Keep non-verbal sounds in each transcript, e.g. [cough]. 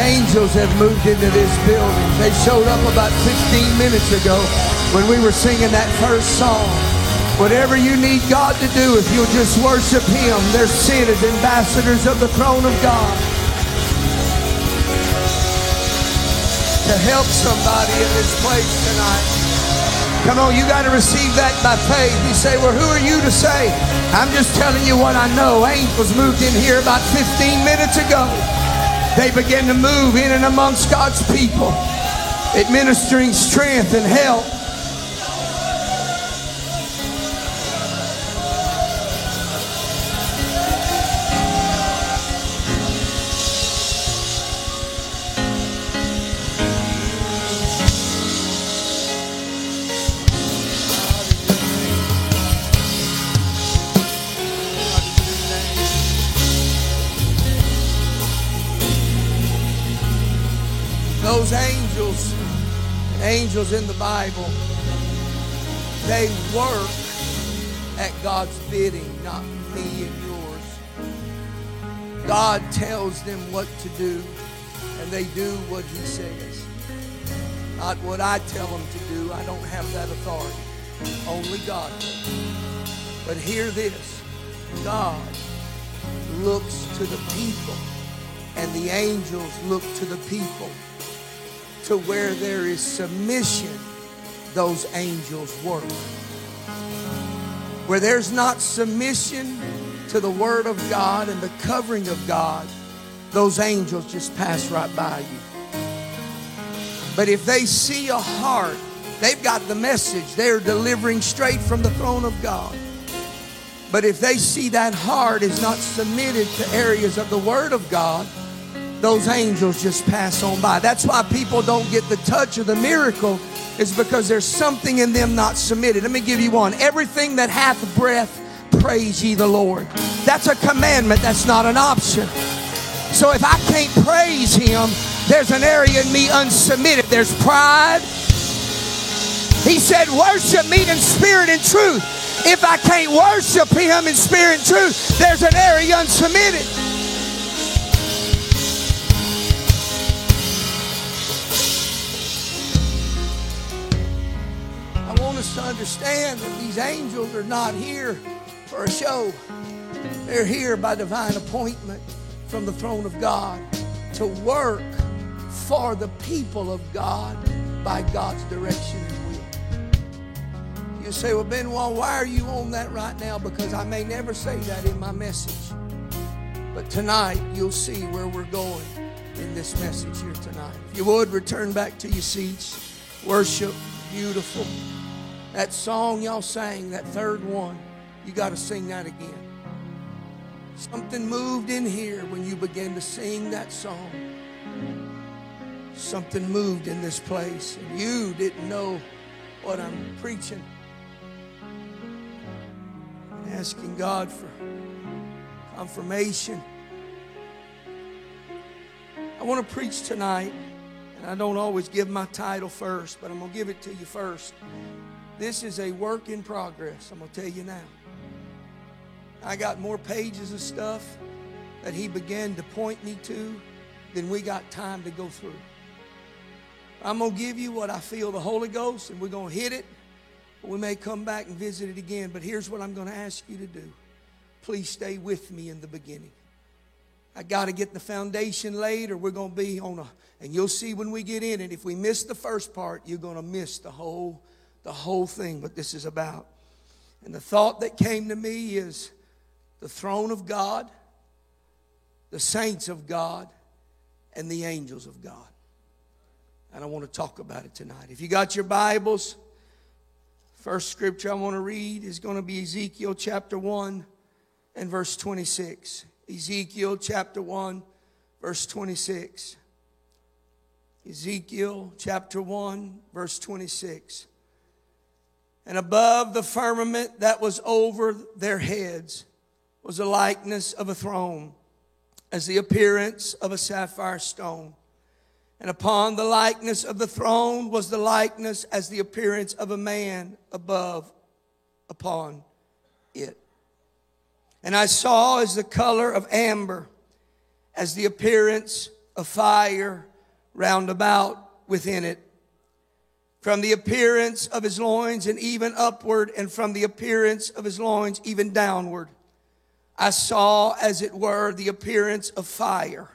Angels have moved into this building. They showed up about 15 minutes ago when we were singing that first song. Whatever you need God to do, if you'll just worship Him, they're sent as ambassadors of the throne of God to help somebody in this place tonight. Come on, you got to receive that by faith. You say, Well, who are you to say? I'm just telling you what I know. Angels moved in here about 15 minutes ago. They began to move in and amongst God's people, administering strength and help. Angels in the Bible, they work at God's bidding, not me and yours. God tells them what to do, and they do what He says. Not what I tell them to do. I don't have that authority. Only God does. But hear this God looks to the people, and the angels look to the people to where there is submission, those angels work. Where there's not submission to the Word of God and the covering of God, those angels just pass right by you. But if they see a heart, they've got the message. They're delivering straight from the throne of God. But if they see that heart is not submitted to areas of the Word of God, those angels just pass on by. That's why people don't get the touch of the miracle, is because there's something in them not submitted. Let me give you one. Everything that hath breath, praise ye the Lord. That's a commandment, that's not an option. So if I can't praise Him, there's an area in me unsubmitted. There's pride. He said, Worship me in spirit and truth. If I can't worship Him in spirit and truth, there's an area unsubmitted. Understand that these angels are not here for a show. They're here by divine appointment from the throne of God to work for the people of God by God's direction and will. You say, Well, Benoit, why are you on that right now? Because I may never say that in my message. But tonight, you'll see where we're going in this message here tonight. If you would, return back to your seats. Worship, beautiful. That song y'all sang, that third one, you got to sing that again. Something moved in here when you began to sing that song. Something moved in this place, and you didn't know what I'm preaching. I'm asking God for confirmation. I want to preach tonight, and I don't always give my title first, but I'm going to give it to you first. This is a work in progress. I'm going to tell you now. I got more pages of stuff that he began to point me to than we got time to go through. I'm going to give you what I feel the Holy Ghost, and we're going to hit it. We may come back and visit it again, but here's what I'm going to ask you to do. Please stay with me in the beginning. I got to get the foundation laid, or we're going to be on a, and you'll see when we get in it. If we miss the first part, you're going to miss the whole, the whole thing. What this is about. And the thought that came to me is the throne of God, the saints of God, and the angels of God. And I want to talk about it tonight. If you got your Bibles, first scripture I want to read is going to be Ezekiel chapter 1 and verse 26. Ezekiel chapter 1, verse 26. Ezekiel chapter 1, verse 26. And above the firmament that was over their heads was a likeness of a throne, as the appearance of a sapphire stone. And upon the likeness of the throne was the likeness as the appearance of a man above upon it. And I saw as the color of amber, as the appearance of fire round about within it. From the appearance of his loins and even upward, and from the appearance of his loins even downward, I saw as it were the appearance of fire,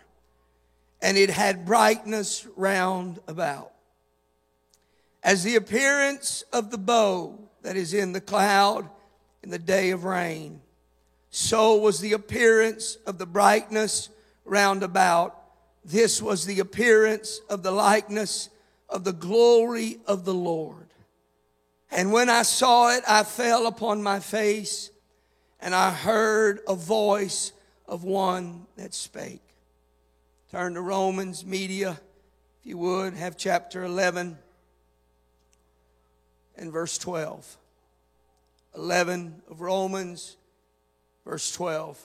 and it had brightness round about. As the appearance of the bow that is in the cloud in the day of rain, so was the appearance of the brightness round about. This was the appearance of the likeness of the glory of the Lord. And when I saw it, I fell upon my face and I heard a voice of one that spake. Turn to Romans media, if you would, have chapter 11 and verse 12. 11 of Romans Verse 12.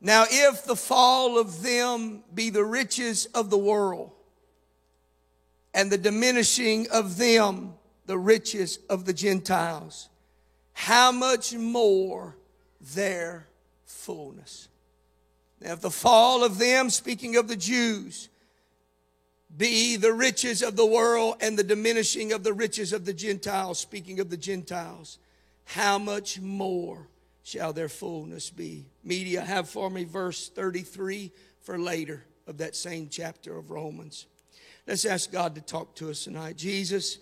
Now, if the fall of them be the riches of the world, and the diminishing of them the riches of the Gentiles, how much more their fullness? Now, if the fall of them, speaking of the Jews, be the riches of the world and the diminishing of the riches of the Gentiles, speaking of the Gentiles, how much more shall their fullness be. Media, have for me verse 33 for later of that same chapter of Romans. Let's ask God to talk to us tonight. Jesus,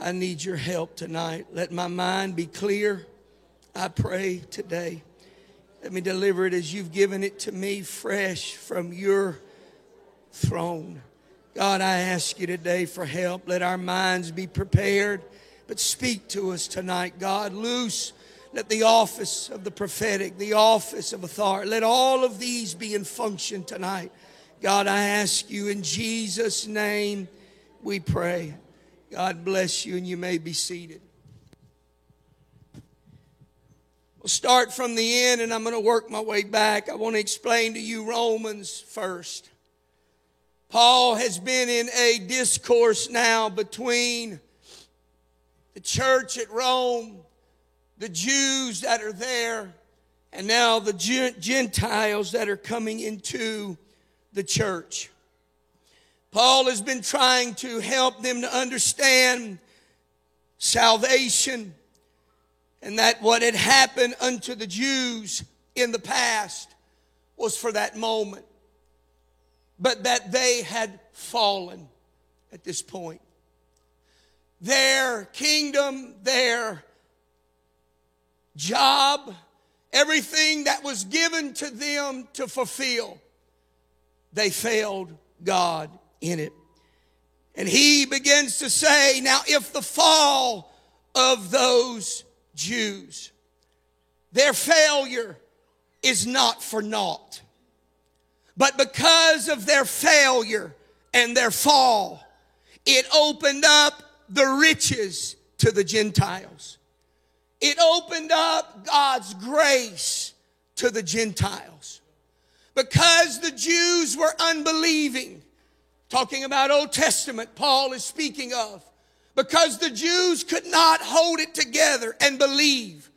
I need your help tonight. Let my mind be clear. I pray today. Let me deliver it as you've given it to me, fresh from your throne. God, I ask you today for help. Let our minds be prepared, but speak to us tonight, God. Loose let the office of the prophetic, the office of authority, let all of these be in function tonight. God, I ask you in Jesus' name we pray. God bless you, and you may be seated. We'll start from the end, and I'm going to work my way back. I want to explain to you Romans first. Paul has been in a discourse now between the church at Rome the Jews that are there, and now the Gentiles that are coming into the church. Paul has been trying to help them to understand salvation and that what had happened unto the Jews in the past was for that moment, but that they had fallen at this point. Their kingdom, their job, everything that was given to them to fulfill, they failed God in it. And he begins to say, now, if the fall of those Jews, their failure is not for naught, but because of their failure and their fall, it opened up the riches to the Gentiles. It opened up God's grace to the Gentiles. Because the Jews were unbelieving, talking about Old Testament, Paul is speaking of. Because the Jews could not hold it together and believe.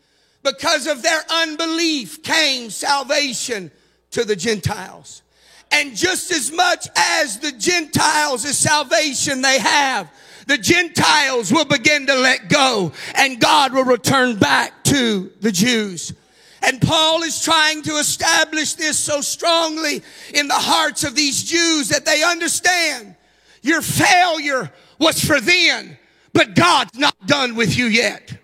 Because of their unbelief came salvation to the Gentiles. And just as much as the Gentiles is salvation they have, the Gentiles will begin to let go and God will return back to the Jews. And Paul is trying to establish this so strongly in the hearts of these Jews that they understand your failure was for then, but God's not done with you yet.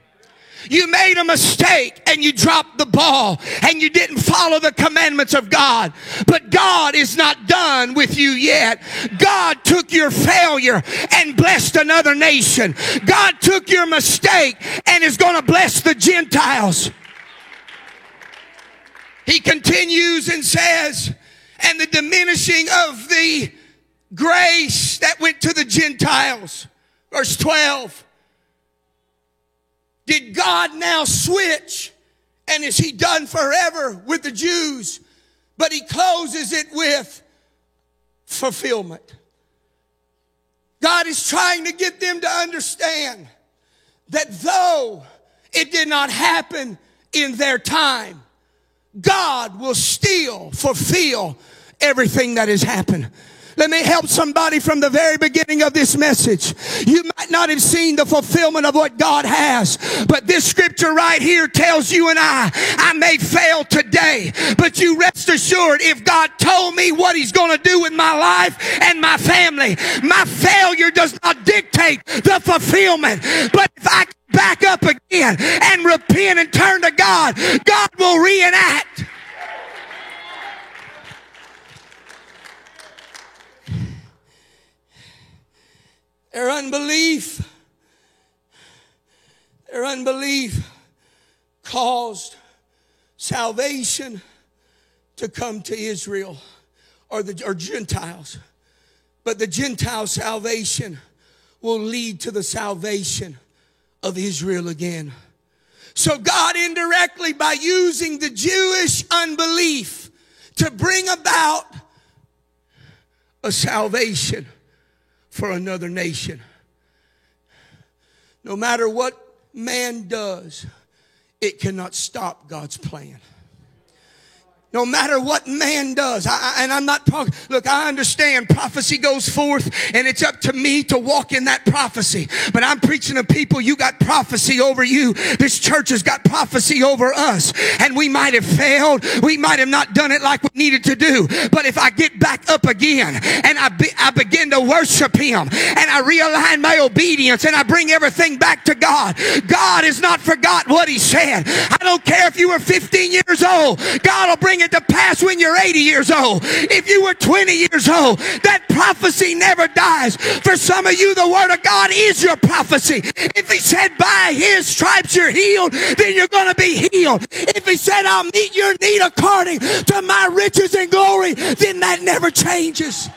You made a mistake and you dropped the ball and you didn't follow the commandments of God. But God is not done with you yet. God took your failure and blessed another nation. God took your mistake and is going to bless the Gentiles. He continues and says, and the diminishing of the grace that went to the Gentiles. Verse 12 did God now switch? And is he done forever with the Jews? But he closes it with fulfillment. God is trying to get them to understand that though it did not happen in their time, God will still fulfill everything that has happened. Let me help somebody from the very beginning of this message. You not have seen the fulfillment of what God has, but this scripture right here tells you and I, I may fail today, but you rest assured if God told me what he's going to do with my life and my family, my failure does not dictate the fulfillment. But if I back up again and repent and turn to God, God will reenact. Their unbelief, their unbelief caused salvation to come to Israel or the or Gentiles. But the Gentile salvation will lead to the salvation of Israel again. So God indirectly by using the Jewish unbelief to bring about a salvation for another nation. No matter what man does, it cannot stop God's plan. No matter what man does, I, and I'm not talking, look, I understand prophecy goes forth and it's up to me to walk in that prophecy. But I'm preaching to people, you got prophecy over you. This church has got prophecy over us. And we might have failed. We might have not done it like we needed to do. But if I get back up again and I, be, I begin to worship Him and I realign my obedience and I bring everything back to God, God has not forgot what He said. I don't care if you were 15 years old. God will bring it to pass when you're 80 years old. If you were 20 years old, that prophecy never dies. For some of you, the word of God is your prophecy. If he said by his stripes you're healed, then you're going to be healed. If he said I'll meet your need according to my riches and glory, then that never changes.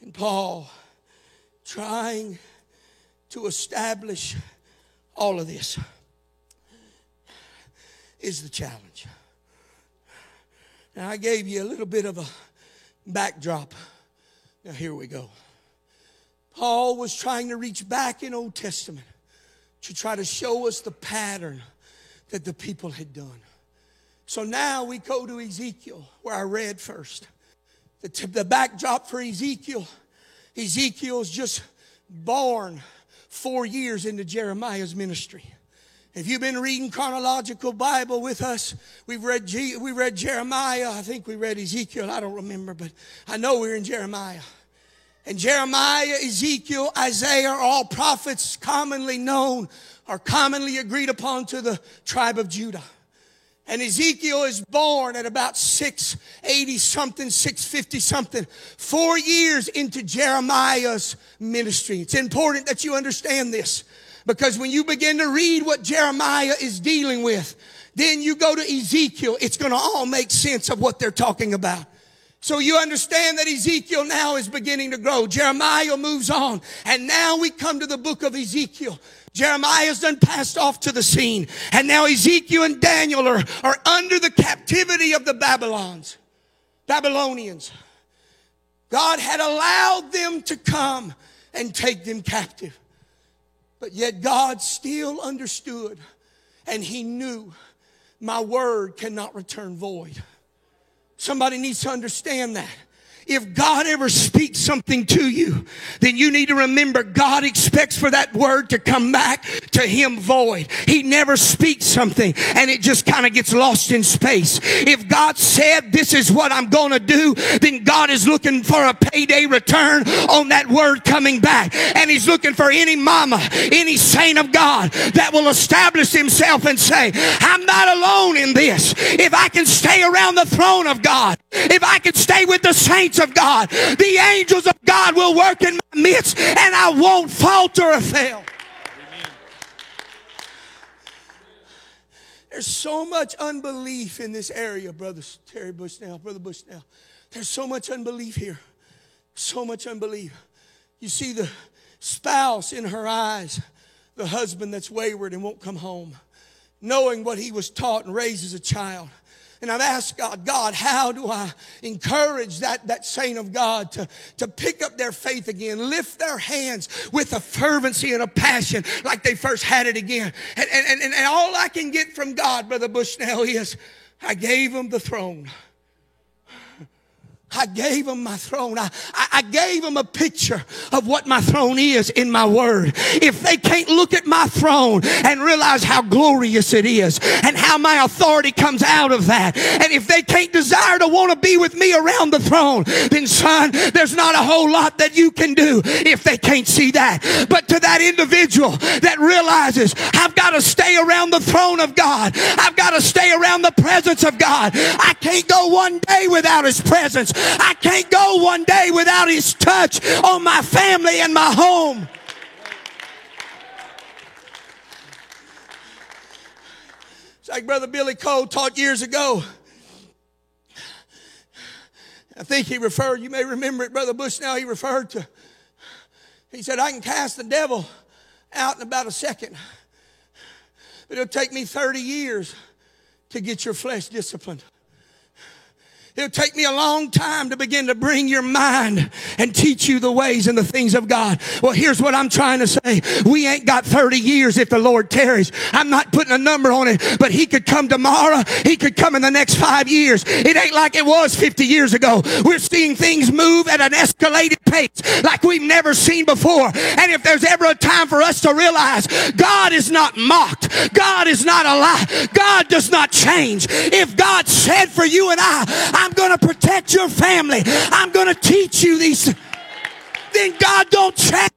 And Paul trying to establish all of this is the challenge. Now, I gave you a little bit of a backdrop. Now, here we go. Paul was trying to reach back in Old Testament to try to show us the pattern that the people had done. So now we go to Ezekiel, where I read first. The, t- the backdrop for Ezekiel Ezekiel's just born four years into Jeremiah's ministry. If you've been reading chronological Bible with us, we've read we read Jeremiah. I think we read Ezekiel. I don't remember, but I know we're in Jeremiah. And Jeremiah, Ezekiel, Isaiah are all prophets commonly known or commonly agreed upon to the tribe of Judah. And Ezekiel is born at about 680 something, 650 something, four years into Jeremiah's ministry. It's important that you understand this because when you begin to read what Jeremiah is dealing with, then you go to Ezekiel, it's going to all make sense of what they're talking about. So you understand that Ezekiel now is beginning to grow. Jeremiah moves on. And now we come to the book of Ezekiel. Jeremiah's done passed off to the scene. And now Ezekiel and Daniel are, are under the captivity of the Babylons, Babylonians. God had allowed them to come and take them captive. But yet God still understood and he knew my word cannot return void. Somebody needs to understand that. If God ever speaks something to you, then you need to remember God expects for that word to come back to Him void. He never speaks something and it just kind of gets lost in space. If God said, this is what I'm going to do, then God is looking for a payday return on that word coming back. And He's looking for any mama, any saint of God that will establish himself and say, I'm not alone in this. If I can stay around the throne of God, if I can stay with the saints saints of God. The angels of God will work in my midst and I won't falter or fail. There's so much unbelief in this area, Brother Terry Bushnell, Brother Bushnell. There's so much unbelief here. So much unbelief. You see the spouse in her eyes, the husband that's wayward and won't come home, knowing what he was taught and raised as a child And I've asked God, God, how do I encourage that, that saint of God to, to pick up their faith again, lift their hands with a fervency and a passion like they first had it again? And, and, and, and all I can get from God, Brother Bushnell, is I gave him the throne. I gave them my throne. I, I, gave them a picture of what my throne is in my word. If they can't look at my throne and realize how glorious it is and how my authority comes out of that, and if they can't desire to want to be with me around the throne, then son, there's not a whole lot that you can do if they can't see that. But to that individual that realizes I've got to stay around the throne of God, I've got to stay around the presence of God. I can't go one day without his presence. I can't go one day without His touch on my family and my home. It's like Brother Billy Cole taught years ago. I think he referred, you may remember it, Brother Bushnell, he referred to, he said, I can cast the devil out in about a second. But it'll take me 30 years to get your flesh disciplined. It'll take me a long time to begin to bring your mind and teach you the ways and the things of God. Well, here's what I'm trying to say. We ain't got 30 years if the Lord tarries. I'm not putting a number on it, but He could come tomorrow. He could come in the next five years. It ain't like it was 50 years ago. We're seeing things move at an escalated pace like we've never seen before. And if there's ever a time for us to realize God is not mocked, God is not a lie, God does not change. If God said for you and I, I'm going to protect your family. I'm going to teach you these. Then God don't change.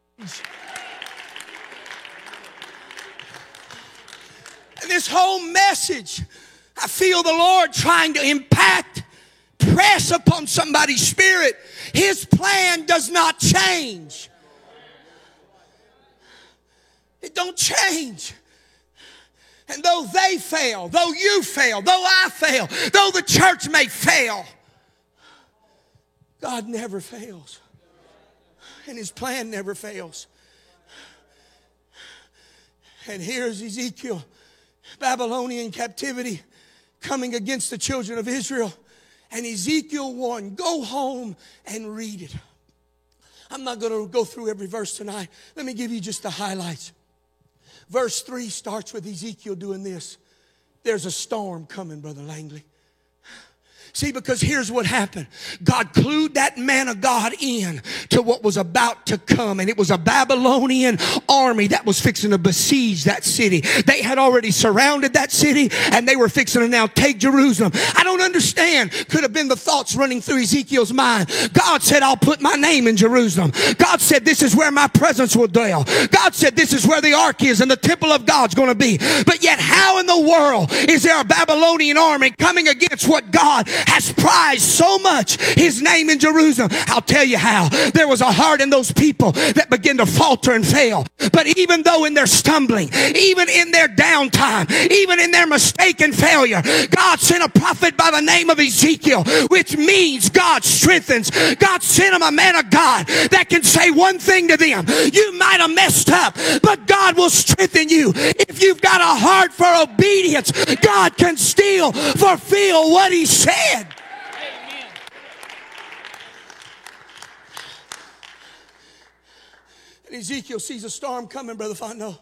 And this whole message, I feel the Lord trying to impact, press upon somebody's spirit. His plan does not change. It don't change. And though they fail, though you fail, though I fail, though the church may fail, God never fails. And his plan never fails. And here's Ezekiel, Babylonian captivity coming against the children of Israel. And Ezekiel 1, go home and read it. I'm not going to go through every verse tonight. Let me give you just the highlights. Verse 3 starts with Ezekiel doing this. There's a storm coming, Brother Langley. See, because here's what happened. God clued that man of God in to what was about to come. And it was a Babylonian army that was fixing to besiege that city. They had already surrounded that city and they were fixing to now take Jerusalem. I don't understand. Could have been the thoughts running through Ezekiel's mind. God said, I'll put my name in Jerusalem. God said, this is where my presence will dwell. God said, this is where the ark is and the temple of God's going to be. But yet, how in the world is there a Babylonian army coming against what God has prized so much his name in Jerusalem. I'll tell you how. There was a heart in those people that began to falter and fail. But even though in their stumbling, even in their downtime, even in their mistake and failure, God sent a prophet by the name of Ezekiel, which means God strengthens. God sent him a man of God that can say one thing to them. You might have messed up, but God will strengthen you. If you've got a heart for obedience, God can still fulfill what he said. And Ezekiel sees a storm coming, Brother Fontenot.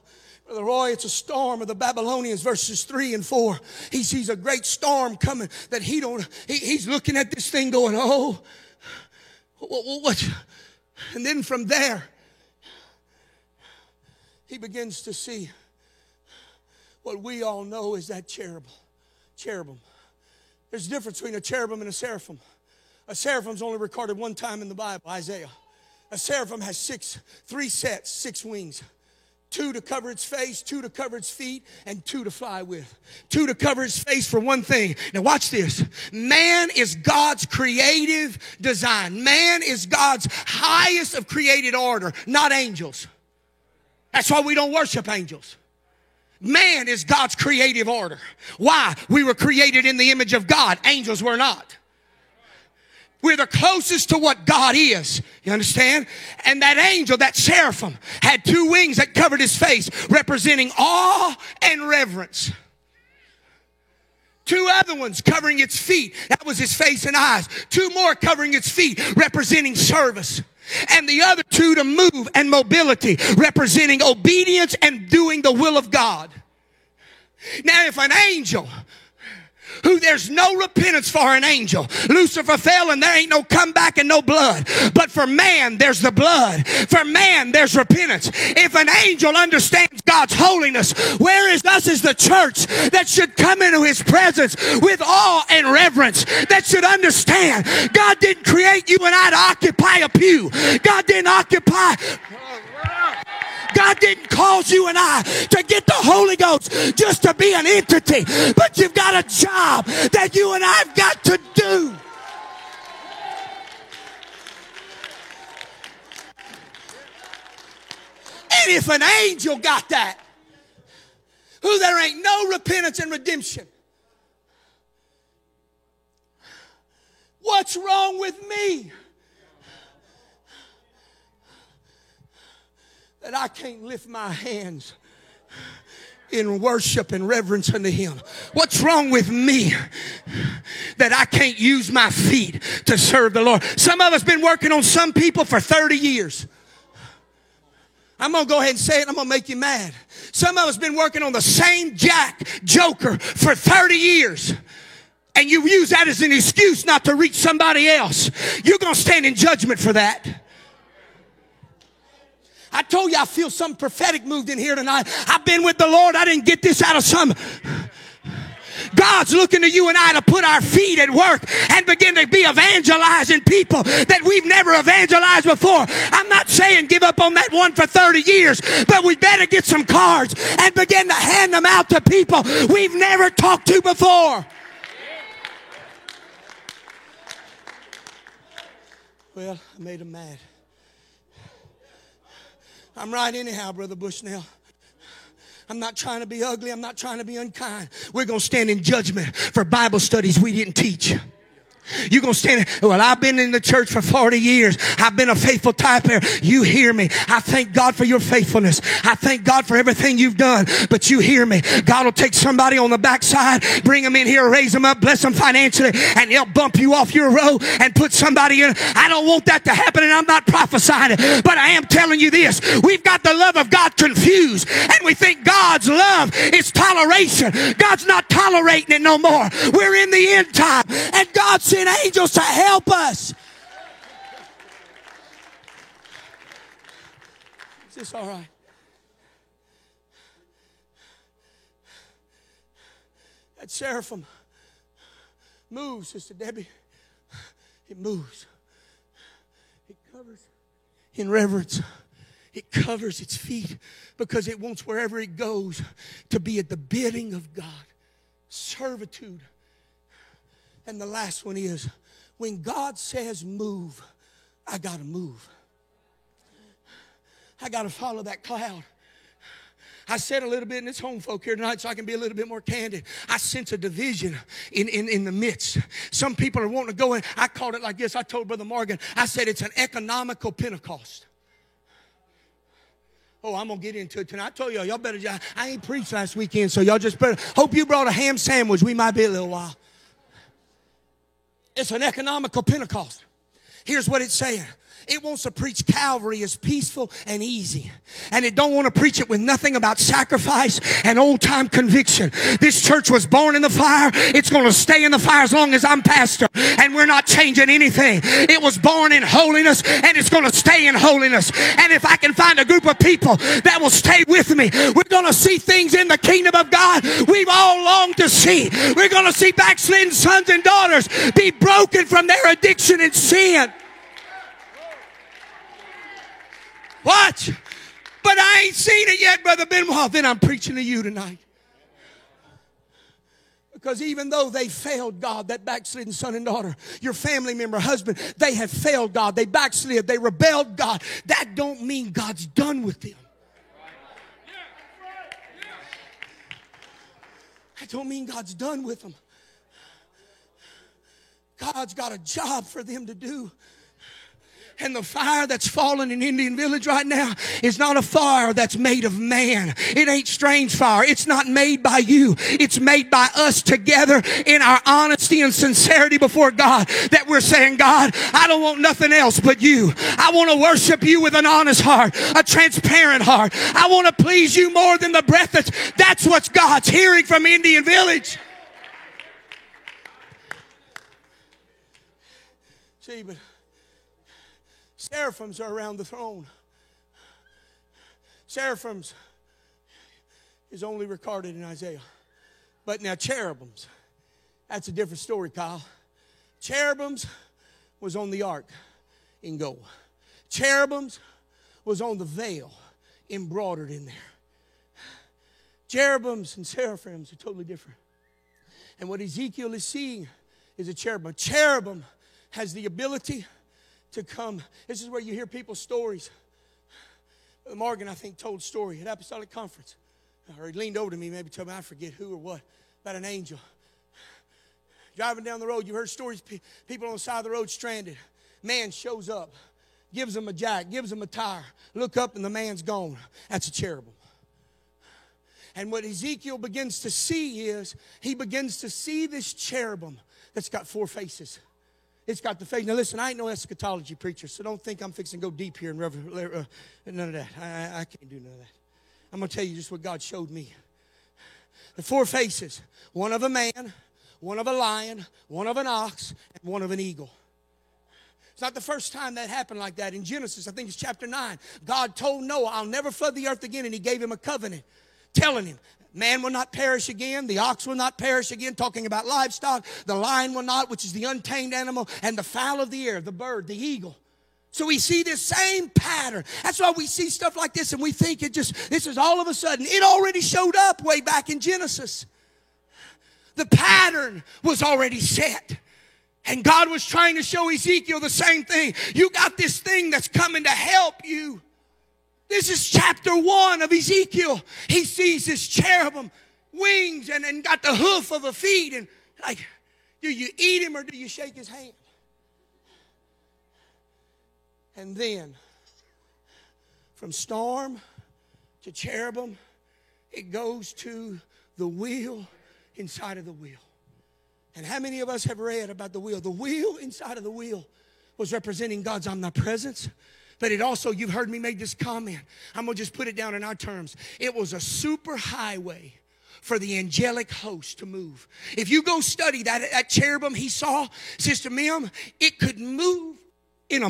Brother Roy, it's a storm of the Babylonians, verses three and four. He sees a great storm coming that he don't, he, he's looking at this thing going, oh, what, what? And then from there, he begins to see what we all know is that cherubim. Cherubim. There's a difference between a cherubim and a seraphim. A seraphim's only recorded one time in the Bible, Isaiah. A seraphim has six, three sets, six wings. Two to cover its face, two to cover its feet, and two to fly with. Two to cover its face for one thing. Now watch this. Man is God's creative design. Man is God's highest of created order, not angels. That's why we don't worship angels. Man is God's creative order. Why? We were created in the image of God. Angels were not. We're the closest to what God is. You understand? And that angel, that seraphim, had two wings that covered his face, representing awe and reverence. Two other ones covering its feet. That was his face and eyes. Two more covering its feet, representing service. And the other two to move and mobility, representing obedience and doing the will of God. Now, if an angel who there's no repentance for an angel. Lucifer fell and there ain't no comeback and no blood. But for man, there's the blood. For man, there's repentance. If an angel understands God's holiness, where is us as the church that should come into his presence with awe and reverence, that should understand God didn't create you and I to occupy a pew. God didn't occupy God didn't cause you and I to get the Holy Ghost just to be an entity, but you've got a job that you and I've got to do. And if an angel got that, who there ain't no repentance and redemption, what's wrong with me? That I can't lift my hands in worship and reverence unto him. What's wrong with me that I can't use my feet to serve the Lord? Some of us been working on some people for 30 years. I'm to go ahead and say it. I'm to make you mad. Some of us been working on the same jack joker for 30 years. And you use that as an excuse not to reach somebody else. You're to stand in judgment for that. I told you I feel some prophetic moved in here tonight. I've been with the Lord. I didn't get this out of some. God's looking to you and I to put our feet at work and begin to be evangelizing people that we've never evangelized before. I'm not saying give up on that one for 30 years, but we better get some cards and begin to hand them out to people we've never talked to before. Well, I made them mad. I'm right anyhow, Brother Bushnell. I'm not trying to be ugly. I'm not trying to be unkind. We're going to stand in judgment for Bible studies we didn't teach. You're going to stand, well, I've been in the church for 40 years. I've been a faithful type here. You hear me. I thank God for your faithfulness. I thank God for everything you've done, but you hear me. God will take somebody on the backside, bring them in here, raise them up, bless them financially, and they'll bump you off your row and put somebody in. I don't want that to happen, and I'm not prophesying it, but I am telling you this. We've got the love of God confused, and we think God's love is toleration. God's not tolerating it no more. We're in the end time, and God sent angels to help us. Is this all right? That seraphim moves, Sister Debbie. It moves. It covers in reverence. It covers its feet because it wants wherever it goes to be at the bidding of God. Servitude. And the last one is when God says move, I got to move. I got to follow that cloud. I said a little bit in this home folk here tonight so I can be a little bit more candid. I sense a division in, in, in the midst. Some people are wanting to go in. I called it like this. I told Brother Morgan, I said it's an economical Pentecost. Oh, I'm gonna get into it tonight. I told y'all, y'all better. I ain't preached last weekend, so y'all just better. Hope you brought a ham sandwich. We might be a little while. It's an economical Pentecost. Here's what it's saying. It wants to preach Calvary as peaceful and easy. And it don't want to preach it with nothing about sacrifice and old time conviction. This church was born in the fire. It's going to stay in the fire as long as I'm pastor. And we're not changing anything. It was born in holiness and it's going to stay in holiness. And if I can find a group of people that will stay with me, we're going to see things in the kingdom of God we've all longed to see. We're going to see backslidden sons and daughters be broken from their addiction and sin. Watch. But I ain't seen it yet, Brother Benoit. Then I'm preaching to you tonight. Because even though they failed God, that backslidden son and daughter, your family member, husband, they have failed God. They backslid. They rebelled God. That don't mean God's done with them. That don't mean God's done with them. God's got a job for them to do. And the fire that's fallen in Indian Village right now is not a fire that's made of man. It ain't strange fire. It's not made by you. It's made by us together in our honesty and sincerity before God that we're saying, God, I don't want nothing else but you. I want to worship you with an honest heart, a transparent heart. I want to please you more than the breath that's, that's what God's hearing from Indian Village. See, but seraphims are around the throne. Seraphims is only recorded in Isaiah. But now, cherubims, that's a different story, Kyle. Cherubims was on the ark in gold. Cherubims was on the veil embroidered in there. Cherubims and seraphims are totally different. And what Ezekiel is seeing is a cherubim. Cherubim has the ability to come. This is where you hear people's stories. Uh, Morgan, I think, told a story at Apostolic Conference. Uh, or he leaned over to me, maybe told me, I forget who or what, about an angel. Driving down the road, you heard stories, people on the side of the road stranded. Man shows up, gives them a jack, gives them a tire. Look up, and the man's gone. That's a cherubim. And what Ezekiel begins to see is he begins to see this cherubim that's got four faces. It's got the face. Now, listen, I ain't no eschatology preacher, so don't think I'm fixing to go deep here and uh, none of that. I, I can't do none of that. I'm going to tell you just what God showed me. The four faces one of a man, one of a lion, one of an ox, and one of an eagle. It's not the first time that happened like that. In Genesis, I think it's chapter 9, God told Noah, I'll never flood the earth again, and he gave him a covenant telling him, Man will not perish again. The ox will not perish again. Talking about livestock. The lion will not, which is the untamed animal, and the fowl of the air, the bird, the eagle. So we see this same pattern. That's why we see stuff like this and we think it just, this is all of a sudden. It already showed up way back in Genesis. The pattern was already set. And God was trying to show Ezekiel the same thing. You got this thing that's coming to help you. This is chapter one of Ezekiel. He sees this cherubim wings and, and got the hoof of a feet. And like, do you eat him or do you shake his hand? And then from storm to cherubim, it goes to the wheel inside of the wheel. And how many of us have read about the wheel? The wheel inside of the wheel was representing God's omnipresence, but it also, you've heard me make this comment. I'm going to just put it down in our terms. It was a super highway for the angelic host to move. If you go study that, that cherubim he saw, Sister Mim, it could move in a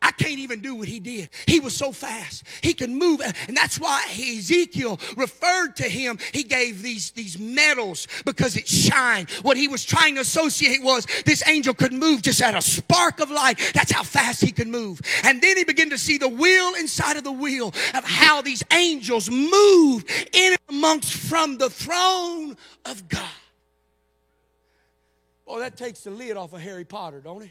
I can't even do what he did. He was so fast. He could move. And that's why Ezekiel referred to him. He gave these, these medals because it shined. What he was trying to associate was this angel could move just at a spark of light. That's how fast he could move. And then he began to see the wheel inside of the wheel of how these angels move in amongst from the throne of God. Boy, that takes the lid off of Harry Potter, don't it?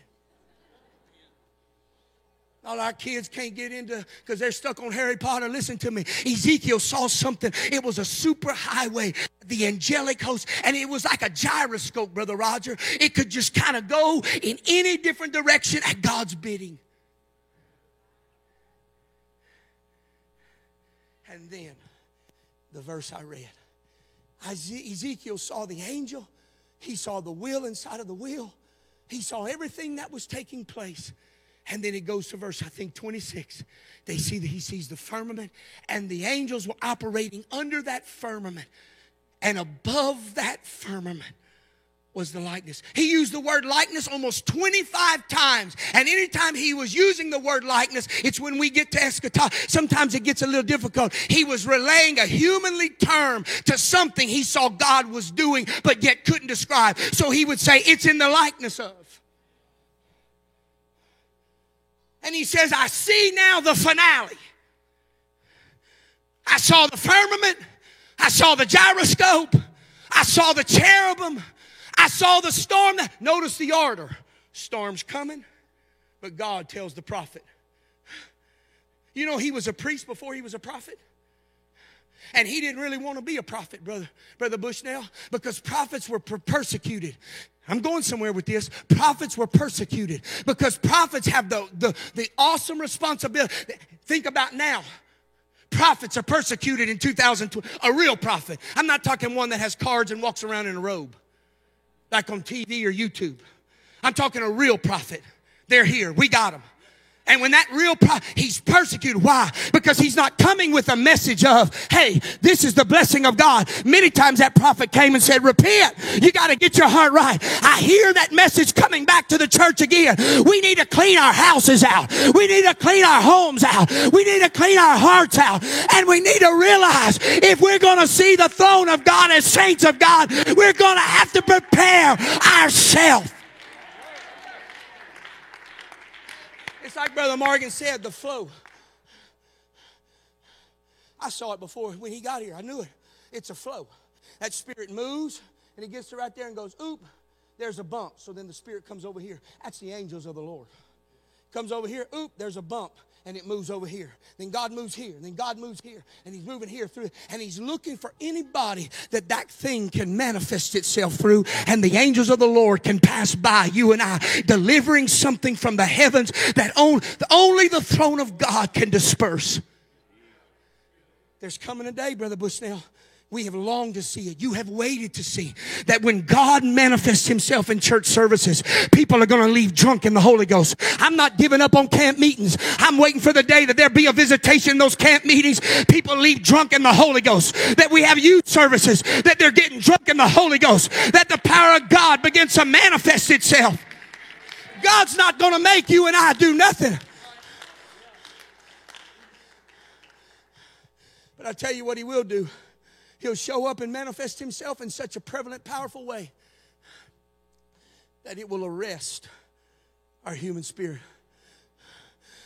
All our kids can't get into because they're stuck on Harry Potter. Listen to me. Ezekiel saw something. It was a super highway, the angelic host, and it was like a gyroscope, Brother Roger. It could just kind of go in any different direction at God's bidding. And then the verse I read Ezekiel saw the angel, he saw the wheel inside of the wheel, he saw everything that was taking place. And then it goes to verse, I think, 26. They see that he sees the firmament, and the angels were operating under that firmament. And above that firmament was the likeness. He used the word likeness almost 25 times. And anytime he was using the word likeness, it's when we get to eschatology. Sometimes it gets a little difficult. He was relaying a humanly term to something he saw God was doing, but yet couldn't describe. So he would say, It's in the likeness of. And he says, I see now the finale. I saw the firmament. I saw the gyroscope. I saw the cherubim. I saw the storm. Notice the order. Storm's coming, but God tells the prophet. You know, he was a priest before he was a prophet. And he didn't really want to be a prophet, brother, brother Bushnell, because prophets were persecuted. I'm going somewhere with this. Prophets were persecuted because prophets have the, the, the awesome responsibility. Think about now. Prophets are persecuted in 2020. A real prophet. I'm not talking one that has cards and walks around in a robe, like on TV or YouTube. I'm talking a real prophet. They're here. We got them. And when that real, pro- he's persecuted. Why? Because he's not coming with a message of, hey, this is the blessing of God. Many times that prophet came and said, repent. You got to get your heart right. I hear that message coming back to the church again. We need to clean our houses out. We need to clean our homes out. We need to clean our hearts out. And we need to realize if we're going to see the throne of God as saints of God, we're going to have to prepare ourselves. It's like Brother Morgan said, the flow. I saw it before when he got here. I knew it. It's a flow. That spirit moves and he gets to right there and goes, oop, there's a bump. So then the spirit comes over here. That's the angels of the Lord. Comes over here, oop, there's a bump and it moves over here. Then God moves here, then God moves here, and He's moving here through, and He's looking for anybody that that thing can manifest itself through, and the angels of the Lord can pass by you and I, delivering something from the heavens that only the throne of God can disperse. There's coming a day, Brother Bushnell, we have longed to see it. You have waited to see that when God manifests himself in church services, people are going to leave drunk in the Holy Ghost. I'm not giving up on camp meetings. I'm waiting for the day that there be a visitation in those camp meetings. People leave drunk in the Holy Ghost. That we have youth services, that they're getting drunk in the Holy Ghost. That the power of God begins to manifest itself. God's not going to make you and I do nothing. But I tell you what he will do. He'll show up and manifest himself in such a prevalent, powerful way that it will arrest our human spirit.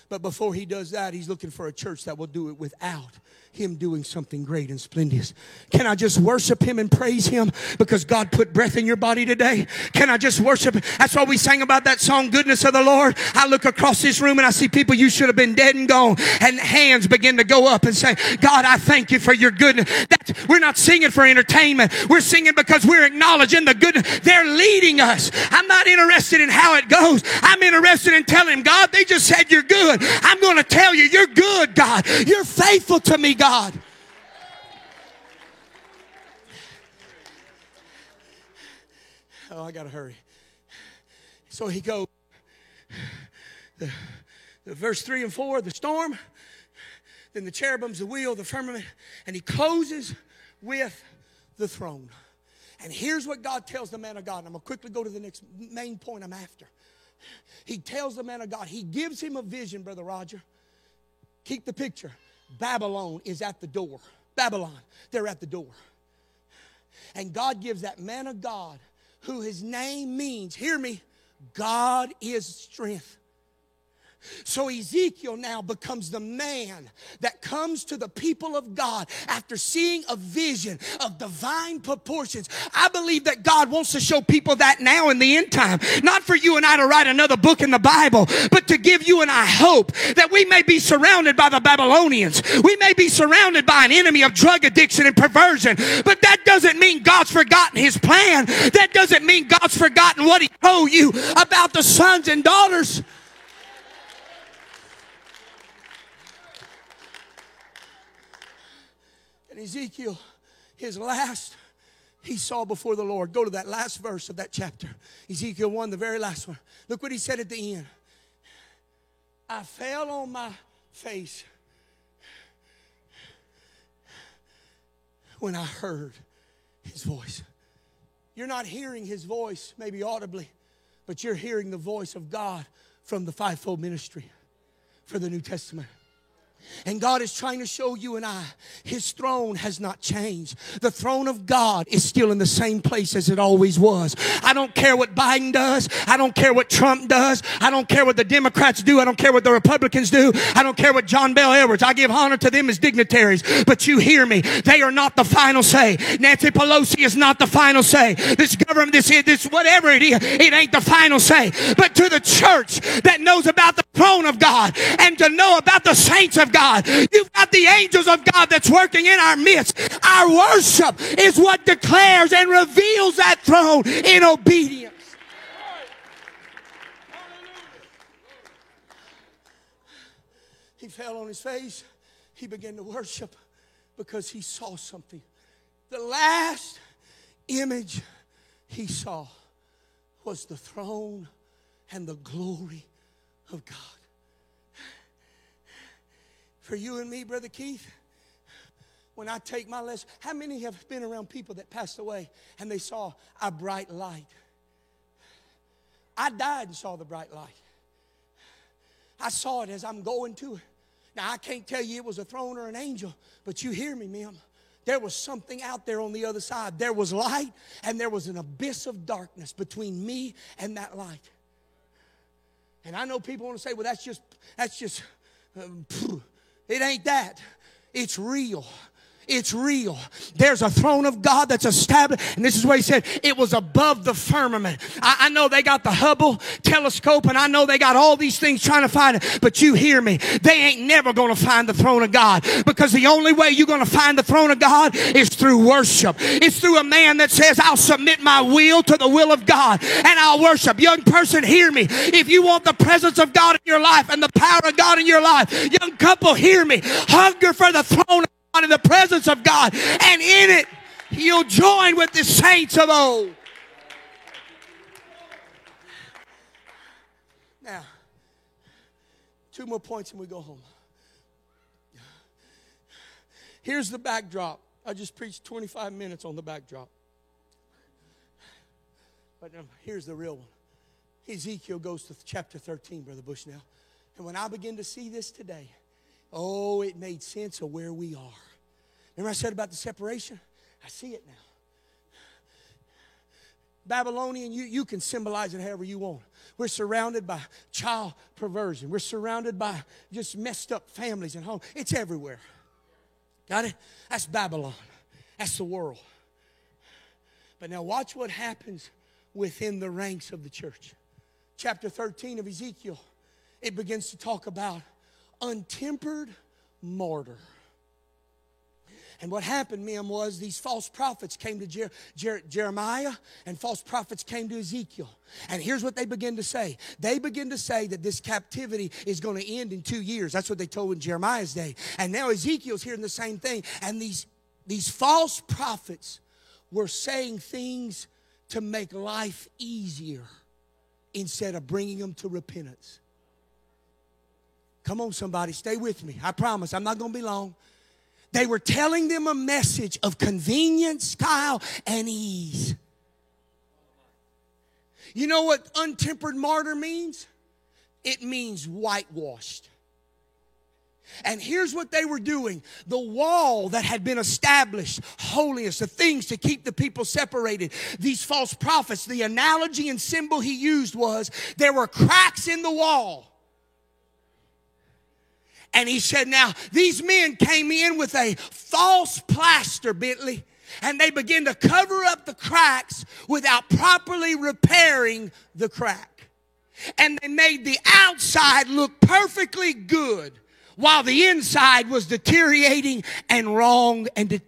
But before he does that, he's looking for a church that will do it without him doing something great and splendid. Can I just worship him and praise him because God put breath in your body today? Can I just worship? That's why we sang about that song, Goodness of the Lord. I look across this room and I see people you should have been dead and gone and hands begin to go up and say, God, I thank you for your goodness. That's, we're not singing for entertainment. We're singing because we're acknowledging the goodness. They're leading us. I'm not interested in how it goes. I'm interested in telling God, they just said you're good. I'm going to tell you, you're good, God. You're faithful to me, God. God. Oh, I got to hurry. So he goes, the, the verse 3 and 4, the storm, then the cherubims, the wheel, the firmament, and he closes with the throne. And here's what God tells the man of God. And I'm going to quickly go to the next main point I'm after. He tells the man of God, he gives him a vision, Brother Roger. Keep the picture. Babylon is at the door. Babylon, they're at the door. And God gives that man of God, who his name means, hear me, God is strength. So Ezekiel now becomes the man that comes to the people of God after seeing a vision of divine proportions. I believe that God wants to show people that now in the end time. Not for you and I to write another book in the Bible, but to give you and I hope that we may be surrounded by the Babylonians. We may be surrounded by an enemy of drug addiction and perversion, but that doesn't mean God's forgotten his plan. That doesn't mean God's forgotten what he told you about the sons and daughters Ezekiel, his last, he saw before the Lord. Go to that last verse of that chapter. Ezekiel 1, the very last one. Look what he said at the end. I fell on my face when I heard his voice. You're not hearing his voice, maybe audibly, but you're hearing the voice of God from the fivefold ministry for the New Testament. And God is trying to show you and I, His throne has not changed. The throne of God is still in the same place as it always was. I don't care what Biden does. I don't care what Trump does. I don't care what the Democrats do. I don't care what the Republicans do. I don't care what John Bel Edwards. I give honor to them as dignitaries. But you hear me. They are not the final say. Nancy Pelosi is not the final say. This government, this, this, whatever it is, it ain't the final say. But to the church that knows about the throne of God and to know about the saints of God. You've got the angels of God that's working in our midst. Our worship is what declares and reveals that throne in obedience. He fell on his face. He began to worship because he saw something. The last image he saw was the throne and the glory of God. For you and me, Brother Keith, when I take my lesson, how many have been around people that passed away and they saw a bright light? I died and saw the bright light. I saw it as I'm going to it. Now, I can't tell you it was a throne or an angel, but you hear me, ma'am. There was something out there on the other side. There was light, and there was an abyss of darkness between me and that light. And I know people want to say, well, that's just, that's just, um, it ain't that. It's real. It's real. There's a throne of God that's established. And this is what he said. It was above the firmament. I, I, know they got the Hubble telescope and I know they got all these things trying to find it. But you hear me. They ain't never going to find the throne of God because the only way you're going to find the throne of God is through worship. It's through a man that says, I'll submit my will to the will of God and I'll worship. Young person, hear me. If you want the presence of God in your life and the power of God in your life, young couple, hear me. Hunger for the throne in the presence of God, and in it you'll join with the saints of old. Now, two more points and we go home. Here's the backdrop. I just preached 25 minutes on the backdrop. But here's the real one. Ezekiel goes to chapter 13, Brother Bushnell. And when I begin to see this today, oh, it made sense of where we are. Remember I said about the separation? I see it now. Babylonian, you, you can symbolize it however you want. We're surrounded by child perversion. We're surrounded by just messed up families and homes. It's everywhere. Got it? That's Babylon. That's the world. But now watch what happens within the ranks of the church. Chapter 13 of Ezekiel, it begins to talk about untempered mortar. And what happened, ma'am, was these false prophets came to Jer- Jer- Jeremiah and false prophets came to Ezekiel. And here's what they begin to say. They begin to say that this captivity is going to end in two years. That's what they told in Jeremiah's day. And now Ezekiel's hearing the same thing. And these, these false prophets were saying things to make life easier instead of bringing them to repentance. Come on, somebody, stay with me. I promise I'm not going to be long. They were telling them a message of convenience, Kyle, and ease. You know what untempered mortar means? It means whitewashed. And here's what they were doing the wall that had been established, holiness, the things to keep the people separated. These false prophets, the analogy and symbol he used was there were cracks in the wall. And he said, Now, these men came in with a false plaster, Bentley, and they began to cover up the cracks without properly repairing the crack. And they made the outside look perfectly good while the inside was deteriorating and wrong and de-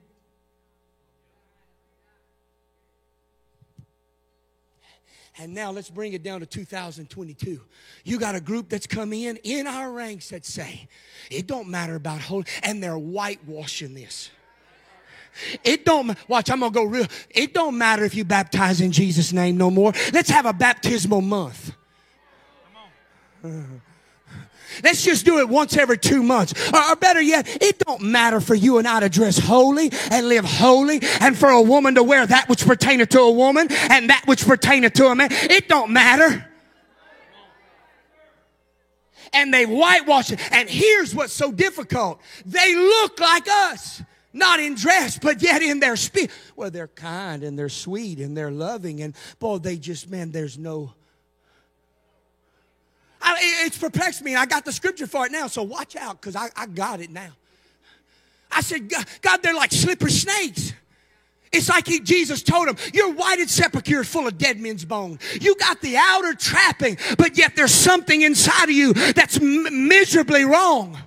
And now let's bring it down to 2022. You got a group that's come in in our ranks that say, it don't matter about holy, and they're whitewashing this. It don't watch. I'm gonna go real. It don't matter if you baptize in Jesus' name no more. Let's have a baptismal month. [laughs] Let's just do it once every two months. Or, better yet, it don't matter for you and I to dress holy and live holy and for a woman to wear that which pertaineth to a woman and that which pertaineth to a man. It don't matter. And they whitewash it. And here's what's so difficult. They look like us not in dress, but yet in their spirit. Well, they're kind and they're sweet and they're loving, and boy, they just, man, there's no I, it's perplexed me. I got the scripture for it now, so watch out because I, I got it now. I said, God, they're like slippery snakes. It's like he, Jesus told him, Your whited sepulchre is full of dead men's bones. You got the outer trapping, but yet there's something inside of you that's m- miserably wrong.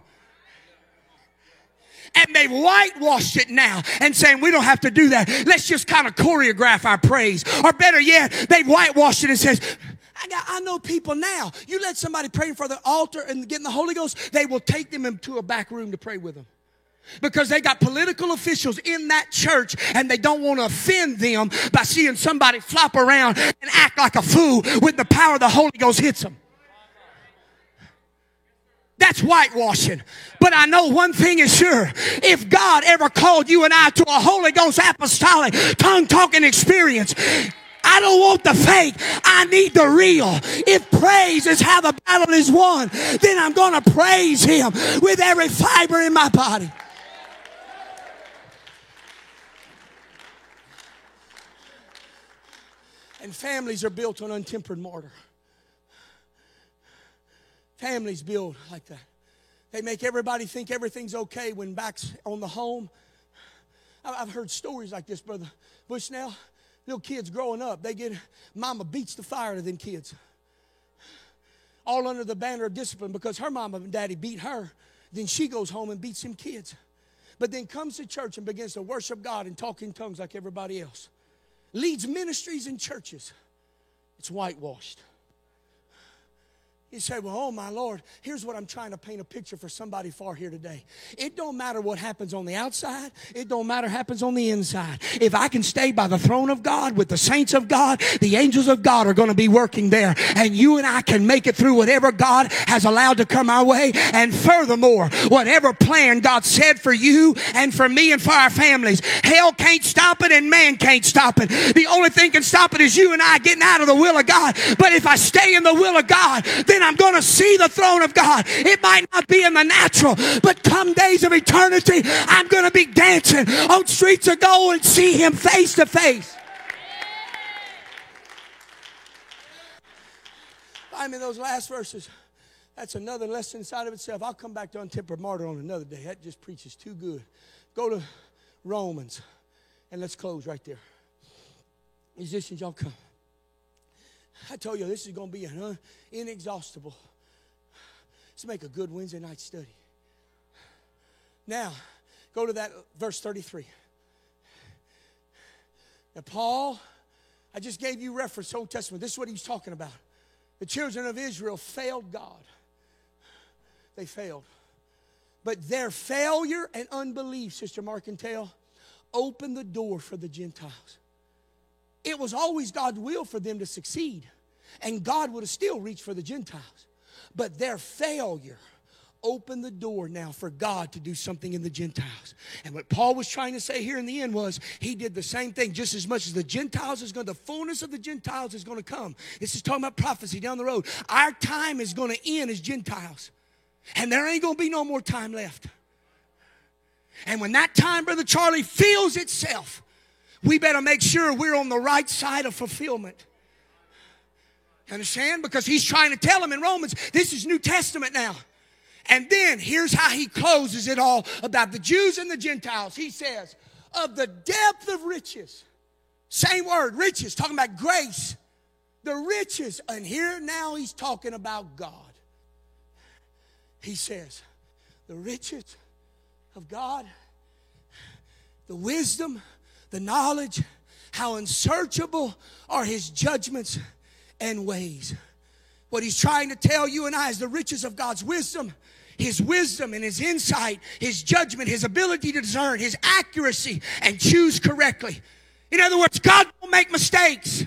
and they've whitewashed it now and saying we don't have to do that. Let's just kind of choreograph our praise. Or better yet, they've whitewashed it and says, I, got, I know people now. You let somebody pray for the altar and get in the Holy Ghost, they will take them into a back room to pray with them because they got political officials in that church and they don't want to offend them by seeing somebody flop around and act like a fool when the power of the Holy Ghost hits them. That's whitewashing. But I know one thing is sure. If God ever called you and I to a Holy Ghost apostolic tongue talking experience, I don't want the fake. I need the real. If praise is how the battle is won, then I'm going to praise Him with every fiber in my body. And families are built on untempered mortar. Families build like that. They make everybody think everything's okay when back's on the home. I've heard stories like this, Brother Bushnell. Little kids growing up, they get, mama beats the fire to them kids. All under the banner of discipline because her mama and daddy beat her. Then she goes home and beats them kids. But then comes to church and begins to worship God and talk in tongues like everybody else. Leads ministries and churches. It's whitewashed. You say, well, oh my Lord, here's what I'm trying to paint a picture for somebody far here today. It don't matter what happens on the outside. It don't matter what happens on the inside. If I can stay by the throne of God with the saints of God, the angels of God are going to be working there. And you and I can make it through whatever God has allowed to come our way. And furthermore, whatever plan God said for you and for me and for our families, hell can't stop it and man can't stop it. The only thing can stop it is you and I getting out of the will of God. But if I stay in the will of God, then I'm going to see the throne of God. It might not be in the natural, but come days of eternity, I'm going to be dancing on streets of gold and see Him face to face. I mean, those last verses, that's another lesson inside of itself. I'll come back to untempered mortar on another day. That just preaches too good. Go to Romans, and let's close right there. Musicians, y'all come. I told you this is going to be an inexhaustible. Let's make a good Wednesday night study. Now, go to that verse 33. Now, Paul, I just gave you reference to Old Testament. This is what he's talking about. The children of Israel failed God. They failed. But their failure and unbelief, Sister Markentale, opened the door for the Gentiles. It was always God's will for them to succeed, and God would have still reached for the Gentiles. But their failure opened the door now for God to do something in the Gentiles. And what Paul was trying to say here in the end was he did the same thing just as much as the Gentiles is going to, the fullness of the Gentiles is going to come. This is talking about prophecy down the road. Our time is going to end as Gentiles. And there ain't going to be no more time left. And when that time, Brother Charlie, feels itself, we better make sure we're on the right side of fulfillment. Understand? Because he's trying to tell them in Romans, this is New Testament now. And then here's how he closes it all about the Jews and the Gentiles. He says, of the depth of riches, same word, riches, talking about grace, the riches. And here now he's talking about God. He says, the riches of God, the wisdom, the knowledge, how unsearchable are his judgments and ways. What he's trying to tell you and I is the riches of God's wisdom, his wisdom and his insight, his judgment, his ability to discern, his accuracy and choose correctly. In other words, God will make mistakes.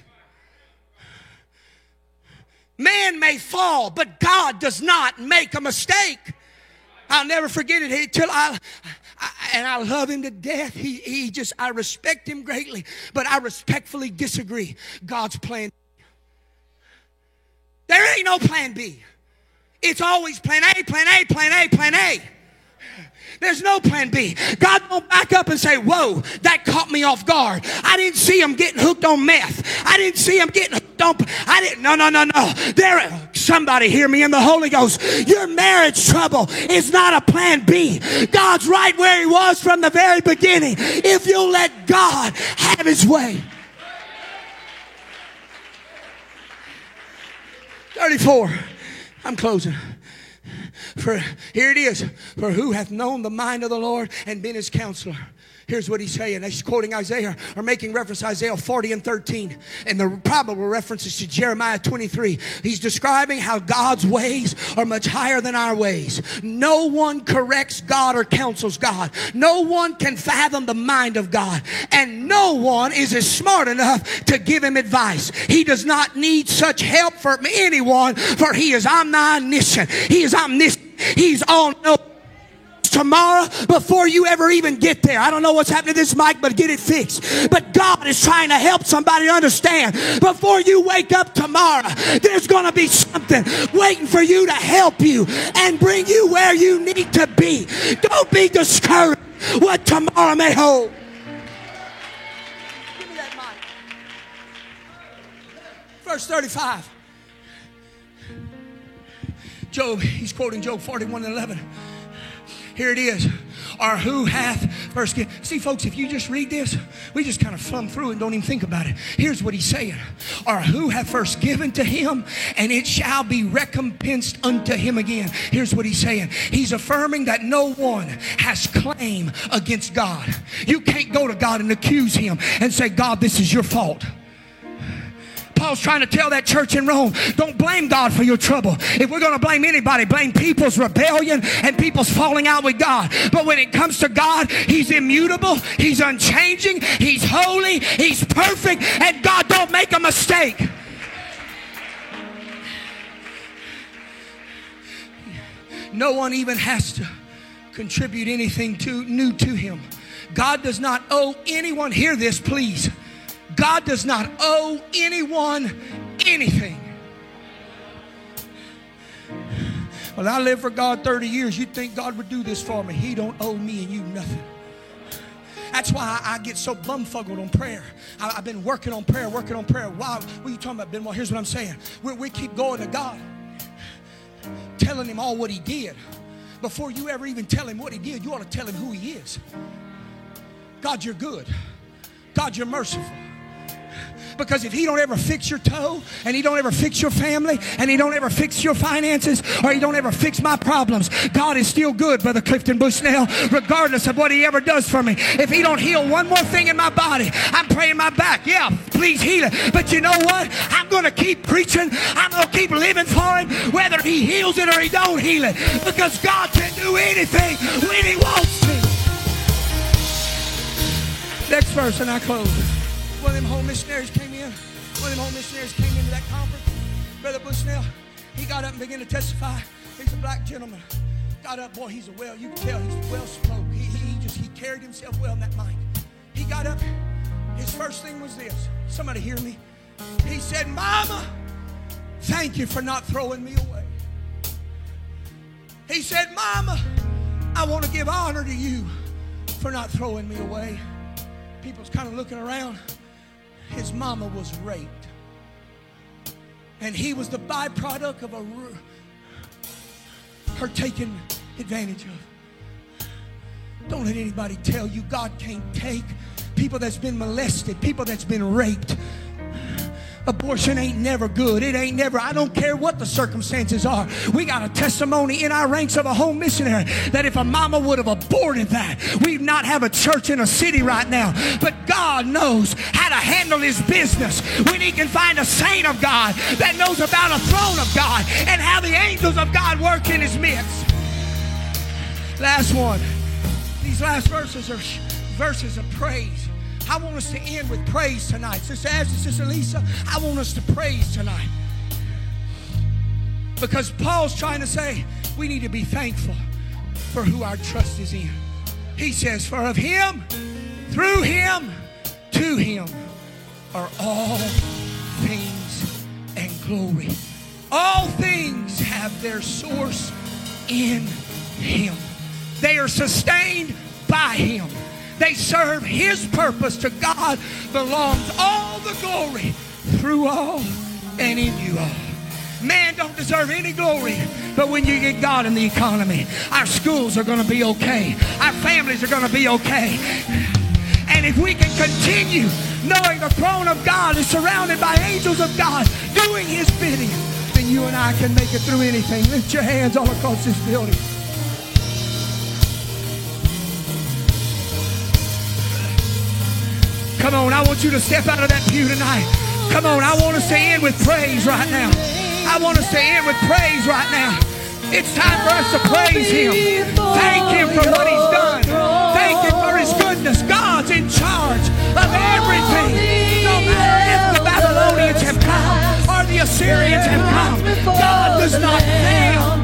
Man may fall, but God does not make a mistake. I'll never forget it till I, I, and I love him to death. He, he just, I respect him greatly, but I respectfully disagree. God's plan. There ain't no plan B. It's always plan A, plan A, plan A, plan A. There's no plan B. God won't back up and say, Whoa, that caught me off guard. I didn't see him getting hooked on meth. I didn't see him getting on. I didn't. No, no, no, no. There, somebody hear me in the Holy Ghost. Your marriage trouble is not a plan B. God's right where he was from the very beginning. If you'll let God have his way. 34. I'm closing. For here it is. For who hath known the mind of the Lord and been his counselor? Here's what he's saying. He's quoting Isaiah or making reference to Isaiah 40 and 13. And the probable references to Jeremiah 23. He's describing how God's ways are much higher than our ways. No one corrects God or counsels God. No one can fathom the mind of God. And no one is as smart enough to give him advice. He does not need such help from anyone, for he is omniscient. He is omniscient. He's all knowing tomorrow before you ever even get there. I don't know what's happening to this mic, but get it fixed. But God is trying to help somebody understand before you wake up tomorrow, there's going to be something waiting for you to help you and bring you where you need to be. Don't be discouraged what tomorrow may hold. Give me that mic. Verse 35. Job, he's quoting Job 41 and 11. Here it is. Or who hath first given. See, folks, if you just read this, we just kind of thumb through and don't even think about it. Here's what he's saying. Or who hath first given to him, and it shall be recompensed unto him again. Here's what he's saying. He's affirming that no one has claim against God. You can't go to God and accuse him and say, God, this is your fault. Paul's trying to tell that church in Rome don't blame God for your trouble. If we're going to blame anybody, blame people's rebellion and people's falling out with God. But when it comes to God, He's immutable, He's unchanging, He's holy, He's perfect, and God don't make a mistake. No one even has to contribute anything to new to him. God does not owe anyone, hear this please. God does not owe anyone anything. Well, I lived for God 30 years. You'd think God would do this for me. He don't owe me and you nothing. That's why I, get so bumfugged on prayer. I, have been working on prayer, working on prayer. Wow, what are you talking about, Ben? Well, here's what I'm saying. we we keep going to God, telling him all what he did. Before you ever even tell him what he did, you ought to tell him who he is. God, you're good. God, you're merciful. Because if he don't ever fix your toe and he don't ever fix your family and he don't ever fix your finances or he don't ever fix my problems, God is still good, Brother Clifton Bushnell, regardless of what he ever does for me. If he don't heal one more thing in my body, I'm praying my back. Yeah, please heal it. But you know what? I'm going to keep preaching. I'm going to keep living for him, whether he heals it or he don't heal it. Because God can do anything when he wants to. Next verse and I close. One of them home missionaries came in. One of them home missionaries came into that conference. Brother Bushnell, he got up and began to testify. He's a black gentleman. Got up, boy, he's a well, you can tell he's well spoke. He, he just, he carried himself well in that mic. He got up, his first thing was this. Somebody hear me? He said, Mama, thank you for not throwing me away. He said, Mama, I want to give honor to you for not throwing me away. People's kind of looking around his mama was raped. And he was the byproduct of a her taking advantage of. Don't let anybody tell you God can't take people that's been molested, people that's been raped, Abortion ain't never good. It ain't never, I don't care what the circumstances are. We got a testimony in our ranks of a home missionary that if a mama would have aborted that, we'd not have a church in a city right now. But God knows how to handle his business when he can find a saint of God that knows about a throne of God and how the angels of God work in his midst. Last one. These last verses are verses of praise. I want us to end with praise tonight. Sister Ashley, Sister Lisa, I want us to praise tonight. Because Paul's trying to say we need to be thankful for who our trust is in. He says, For of him, through him, to him are all things and glory. All things have their source in him. They are sustained by him. They serve his purpose. To God belongs all the glory through all and in you all. Man don't deserve any glory, but when you get God in the economy, our schools are going to be okay. Our families are going to be okay. And if we can continue knowing the throne of God is surrounded by angels of God doing his bidding, then you and I can make it through anything. Lift your hands all across this building. Come on, I want you to step out of that pew tonight. Come on, I want to to in with praise right now. I want to to in with praise right now. It's time for us to praise Him. Thank Him for what He's done. Thank Him for His goodness. God's in charge of everything. No matter if the Babylonians have come or the Assyrians have come, God does not fail.